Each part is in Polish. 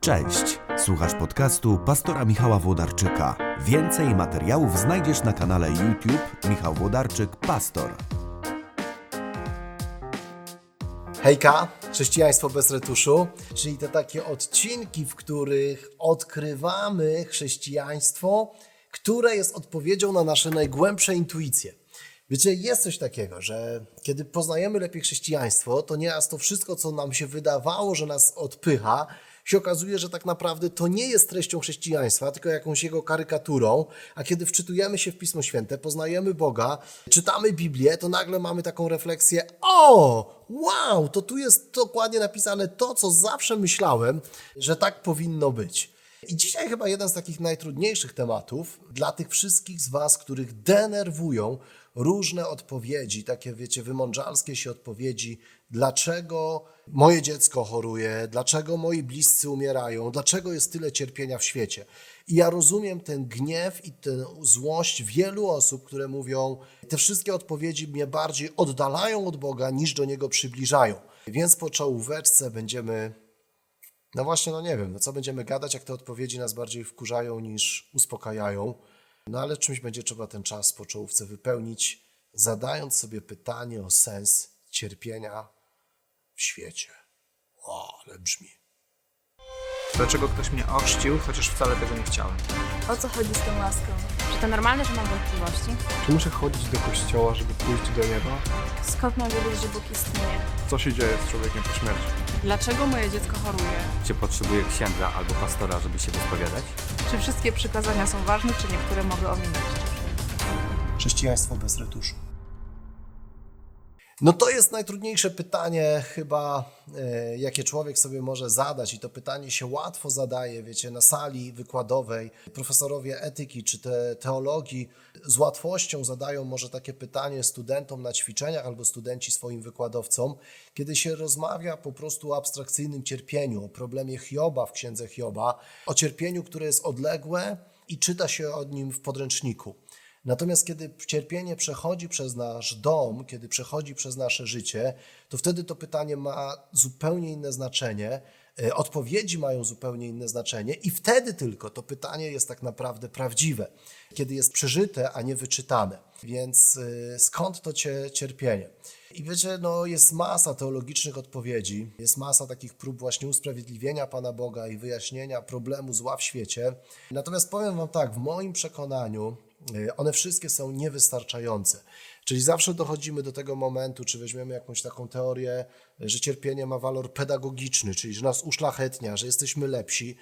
Cześć, słuchasz podcastu pastora Michała Włodarczyka. Więcej materiałów znajdziesz na kanale YouTube Michał Włodarczyk Pastor. Hejka, chrześcijaństwo bez retuszu, czyli te takie odcinki, w których odkrywamy chrześcijaństwo, które jest odpowiedzią na nasze najgłębsze intuicje. Wiecie, jest coś takiego, że kiedy poznajemy lepiej chrześcijaństwo, to nieraz to wszystko, co nam się wydawało, że nas odpycha, się okazuje, że tak naprawdę to nie jest treścią chrześcijaństwa, tylko jakąś jego karykaturą, a kiedy wczytujemy się w Pismo Święte, poznajemy Boga, czytamy Biblię, to nagle mamy taką refleksję: O, wow, to tu jest dokładnie napisane to, co zawsze myślałem, że tak powinno być. I dzisiaj chyba jeden z takich najtrudniejszych tematów dla tych wszystkich z Was, których denerwują różne odpowiedzi, takie wiecie, wymądrzalskie się odpowiedzi, dlaczego moje dziecko choruje, dlaczego moi bliscy umierają, dlaczego jest tyle cierpienia w świecie. I ja rozumiem ten gniew i tę złość wielu osób, które mówią, te wszystkie odpowiedzi mnie bardziej oddalają od Boga niż do Niego przybliżają. Więc po czołóweczce będziemy no właśnie, no nie wiem, no co będziemy gadać, jak te odpowiedzi nas bardziej wkurzają niż uspokajają. No ale czymś będzie trzeba ten czas po czołówce wypełnić, zadając sobie pytanie o sens cierpienia w świecie. O, ale brzmi. Dlaczego ktoś mnie ochrzcił, chociaż wcale tego nie chciałem? O co chodzi z tą łaską? Czy to normalne, że mam wątpliwości? Czy muszę chodzić do kościoła, żeby pójść do nieba? Skąd mam wiedzieć, że Bóg istnieje? Co się dzieje z człowiekiem po śmierci? Dlaczego moje dziecko choruje? Czy potrzebuję księdza albo pastora, żeby się wyspowiadać? Czy wszystkie przykazania są ważne, czy niektóre mogę ominąć? Chrześcijaństwo bez retuszu. No to jest najtrudniejsze pytanie chyba, e, jakie człowiek sobie może zadać i to pytanie się łatwo zadaje, wiecie, na sali wykładowej. Profesorowie etyki czy te teologii z łatwością zadają może takie pytanie studentom na ćwiczeniach albo studenci swoim wykładowcom, kiedy się rozmawia po prostu o abstrakcyjnym cierpieniu, o problemie Hioba w księdze Hioba, o cierpieniu, które jest odległe i czyta się o nim w podręczniku. Natomiast kiedy cierpienie przechodzi przez nasz dom, kiedy przechodzi przez nasze życie, to wtedy to pytanie ma zupełnie inne znaczenie, e, odpowiedzi mają zupełnie inne znaczenie i wtedy tylko to pytanie jest tak naprawdę prawdziwe, kiedy jest przeżyte, a nie wyczytane. Więc e, skąd to cie, cierpienie? I wiecie, no jest masa teologicznych odpowiedzi, jest masa takich prób właśnie usprawiedliwienia Pana Boga i wyjaśnienia problemu zła w świecie. Natomiast powiem Wam tak, w moim przekonaniu, one wszystkie są niewystarczające. Czyli zawsze dochodzimy do tego momentu, czy weźmiemy jakąś taką teorię, że cierpienie ma walor pedagogiczny, czyli że nas uszlachetnia, że jesteśmy lepsi,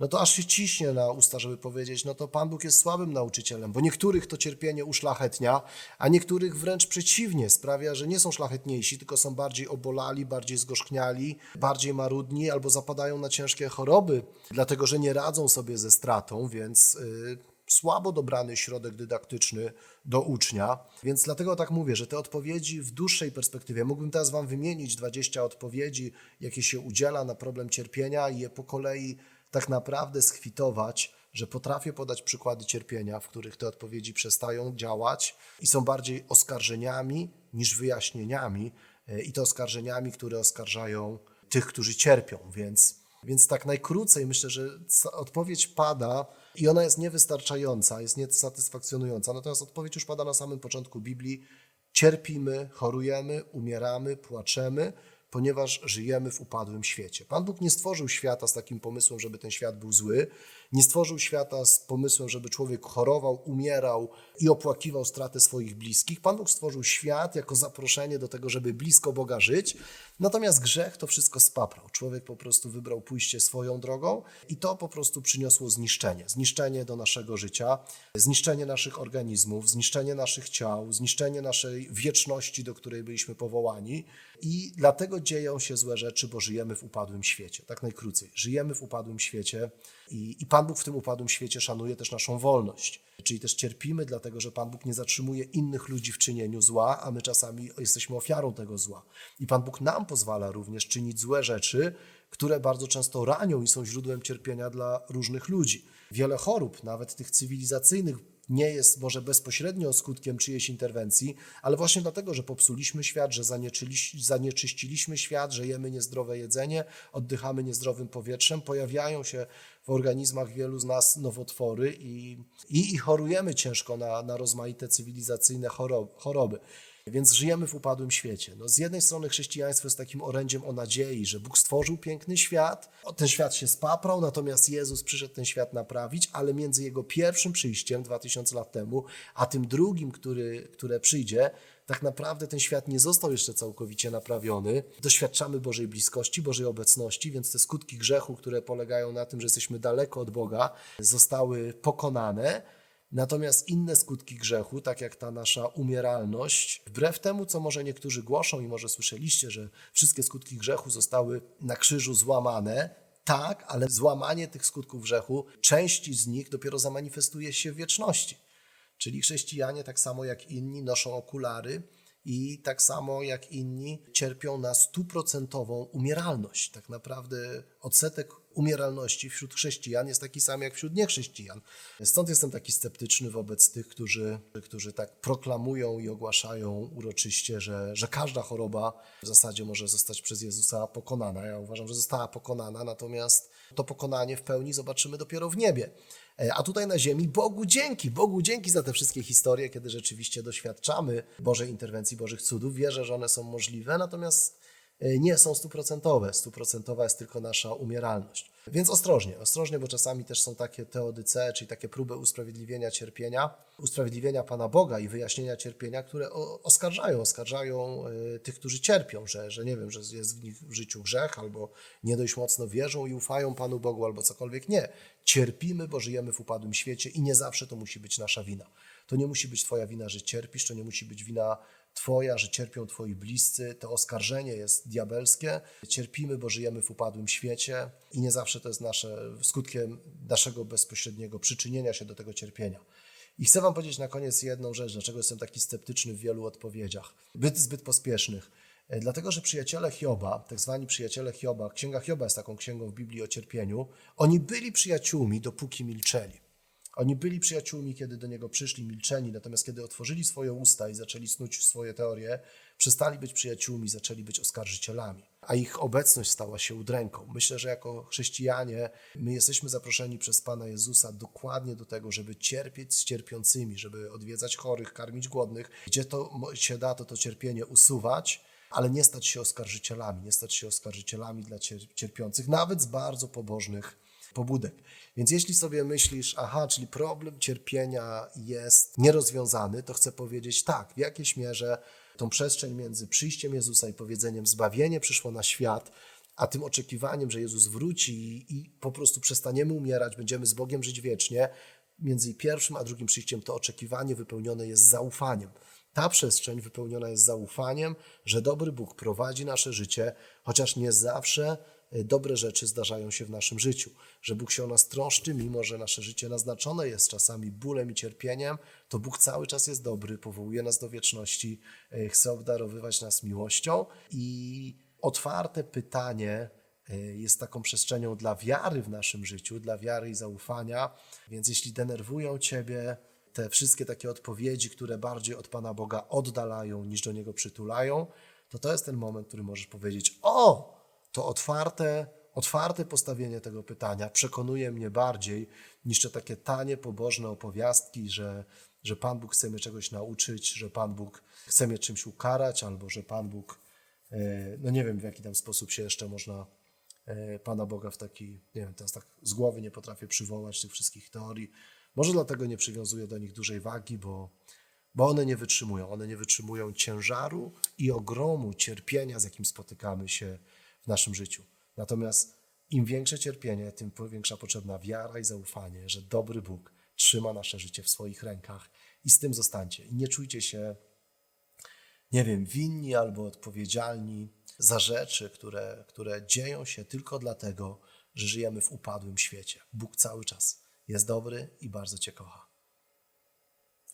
no to aż się ciśnie na usta, żeby powiedzieć, no to Pan Bóg jest słabym nauczycielem, bo niektórych to cierpienie uszlachetnia, a niektórych wręcz przeciwnie sprawia, że nie są szlachetniejsi, tylko są bardziej obolali, bardziej zgorzkniali, bardziej marudni albo zapadają na ciężkie choroby, dlatego że nie radzą sobie ze stratą, więc yy, słabo dobrany środek dydaktyczny do ucznia. Więc dlatego tak mówię, że te odpowiedzi w dłuższej perspektywie, mógłbym teraz Wam wymienić 20 odpowiedzi, jakie się udziela na problem cierpienia i je po kolei tak naprawdę skwitować, że potrafię podać przykłady cierpienia, w których te odpowiedzi przestają działać i są bardziej oskarżeniami niż wyjaśnieniami i to oskarżeniami, które oskarżają tych, którzy cierpią. Więc, więc tak najkrócej myślę, że odpowiedź pada i ona jest niewystarczająca, jest niesatysfakcjonująca. Natomiast odpowiedź już pada na samym początku Biblii. Cierpimy, chorujemy, umieramy, płaczemy, ponieważ żyjemy w upadłym świecie. Pan Bóg nie stworzył świata z takim pomysłem, żeby ten świat był zły. Nie stworzył świata z pomysłem, żeby człowiek chorował, umierał i opłakiwał stratę swoich bliskich. Pan Bóg stworzył świat jako zaproszenie do tego, żeby blisko Boga żyć. Natomiast grzech to wszystko spaprał. Człowiek po prostu wybrał pójście swoją drogą i to po prostu przyniosło zniszczenie. Zniszczenie do naszego życia, zniszczenie naszych organizmów, zniszczenie naszych ciał, zniszczenie naszej wieczności, do której byliśmy powołani. I dlatego dzieją się złe rzeczy, bo żyjemy w upadłym świecie. Tak najkrócej. Żyjemy w upadłym świecie i, i Pan Bóg w tym upadłym świecie szanuje też naszą wolność. Czyli też cierpimy, dlatego że Pan Bóg nie zatrzymuje innych ludzi w czynieniu zła, a my czasami jesteśmy ofiarą tego zła. I Pan Bóg nam pozwala również czynić złe rzeczy, które bardzo często ranią i są źródłem cierpienia dla różnych ludzi. Wiele chorób, nawet tych cywilizacyjnych, nie jest może bezpośrednio skutkiem czyjejś interwencji, ale właśnie dlatego, że popsuliśmy świat, że zanieczyściliśmy świat, że jemy niezdrowe jedzenie, oddychamy niezdrowym powietrzem, pojawiają się w organizmach wielu z nas nowotwory i, i, i chorujemy ciężko na, na rozmaite cywilizacyjne choroby. Więc żyjemy w upadłym świecie. No, z jednej strony chrześcijaństwo jest takim orędziem o nadziei, że Bóg stworzył piękny świat, ten świat się spaprał, natomiast Jezus przyszedł ten świat naprawić, ale między jego pierwszym przyjściem 2000 lat temu, a tym drugim, który, które przyjdzie, tak naprawdę ten świat nie został jeszcze całkowicie naprawiony. Doświadczamy Bożej bliskości, Bożej obecności, więc te skutki grzechu, które polegają na tym, że jesteśmy daleko od Boga, zostały pokonane. Natomiast inne skutki grzechu, tak jak ta nasza umieralność, wbrew temu, co może niektórzy głoszą i może słyszeliście, że wszystkie skutki grzechu zostały na krzyżu złamane, tak, ale złamanie tych skutków grzechu, części z nich dopiero zamanifestuje się w wieczności. Czyli chrześcijanie, tak samo jak inni, noszą okulary i tak samo jak inni cierpią na stuprocentową umieralność. Tak naprawdę odsetek umieralności wśród chrześcijan jest taki sam jak wśród niechrześcijan. Stąd jestem taki sceptyczny wobec tych, którzy, którzy tak proklamują i ogłaszają uroczyście, że, że każda choroba w zasadzie może zostać przez Jezusa pokonana. Ja uważam, że została pokonana, natomiast to pokonanie w pełni zobaczymy dopiero w niebie. E, A tutaj na ziemi Bogu dzięki, Bogu dzięki za te wszystkie historie, kiedy rzeczywiście doświadczamy Bożej interwencji, Bożych cudów. Wierzę, że one są możliwe, natomiast nie są stuprocentowe. Stuprocentowa jest tylko nasza umieralność. Więc ostrożnie, ostrożnie, bo czasami też są takie teodyce, czyli takie próby usprawiedliwienia cierpienia, usprawiedliwienia Pana Boga i wyjaśnienia cierpienia, które oskarżają, oskarżają e, tych, którzy cierpią, że, że nie wiem, że jest w nich w życiu grzech, albo nie dość mocno wierzą i ufają Panu Bogu, albo cokolwiek. Nie. Cierpimy, bo żyjemy w upadłym świecie i nie zawsze to musi być nasza wina. To nie musi być Twoja wina, że cierpisz, to nie musi być wina Twoja, że cierpią Twoi bliscy. To oskarżenie jest diabelskie. Cierpimy, bo żyjemy w upadłym świecie i nie zawsze to jest nasze, skutkiem naszego bezpośredniego przyczynienia się do tego cierpienia. I chcę Wam powiedzieć na koniec jedną rzecz, dlaczego jestem taki sceptyczny w wielu odpowiedziach, zbyt, zbyt pospiesznych. E, Dlatego, że przyjaciele Hioba, tak zwani przyjaciele Hioba, księga Hioba jest taką księgą w Biblii o cierpieniu, oni byli przyjaciółmi, dopóki milczeli. Oni byli przyjaciółmi, kiedy do niego przyszli milczeni, natomiast kiedy otworzyli swoje usta i zaczęli snuć swoje teorie, przestali być przyjaciółmi, zaczęli być oskarżycielami, a ich obecność stała się udręką. Myślę, że jako chrześcijanie my jesteśmy zaproszeni przez Pana Jezusa dokładnie do tego, żeby cierpieć z cierpiącymi, żeby odwiedzać chorych, karmić głodnych, gdzie to się da, to to cierpienie usuwać, ale nie stać się oskarżycielami, nie stać się oskarżycielami dla cier- cierpiących, nawet z bardzo pobożnych pobudek. Więc jeśli sobie myślisz, aha, czyli problem cierpienia jest nierozwiązany, to chcę powiedzieć tak, w jakiejś mierze tą przestrzeń między przyjściem Jezusa i powiedzeniem zbawienie przyszło na świat, a tym oczekiwaniem, że Jezus wróci i, i po prostu przestaniemy umierać, będziemy z Bogiem żyć wiecznie, między pierwszym a drugim przyjściem to oczekiwanie wypełnione jest zaufaniem. Ta przestrzeń wypełniona jest zaufaniem, że dobry Bóg prowadzi nasze życie, chociaż nie zawsze dobre rzeczy zdarzają się w naszym życiu. Że Bóg się o nas troszczy, mimo że nasze życie naznaczone jest czasami bólem i cierpieniem, to Bóg cały czas jest dobry, powołuje nas do wieczności, e, chce obdarowywać nas miłością i otwarte pytanie e, jest taką przestrzenią dla wiary w naszym życiu, dla wiary i zaufania. Więc jeśli denerwują Ciebie te wszystkie takie odpowiedzi, które bardziej od Pana Boga oddalają niż do Niego przytulają, to to jest ten moment, w którym możesz powiedzieć: O, to otwarte, otwarte postawienie tego pytania przekonuje mnie bardziej niż te takie tanie, pobożne opowiastki, że, że Pan Bóg chce mnie czegoś nauczyć, że Pan Bóg chce mnie czymś ukarać, albo że Pan Bóg, e, no nie wiem w jaki tam sposób się jeszcze można e, Pana Boga w taki, nie wiem, teraz tak z głowy nie potrafię przywołać tych wszystkich teorii. Może dlatego nie przywiązuję do nich dużej wagi, bo, bo one nie wytrzymują. One nie wytrzymują ciężaru i ogromu cierpienia, z jakim spotykamy się w naszym życiu. Natomiast im większe cierpienie, tym większa potrzebna wiara i zaufanie, że dobry Bóg trzyma nasze życie w swoich rękach i z tym zostańcie. I nie czujcie się, nie wiem, winni albo odpowiedzialni za rzeczy, które, które dzieją się tylko dlatego, że żyjemy w upadłym świecie. Bóg cały czas jest dobry i bardzo Cię kocha.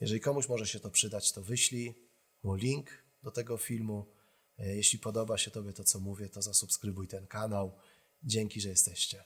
Jeżeli komuś może się to przydać, to wyślij mu link do tego filmu. E, Jeśli podoba się Tobie to, co mówię, to zasubskrybuj ten kanał. Dzięki, że jesteście.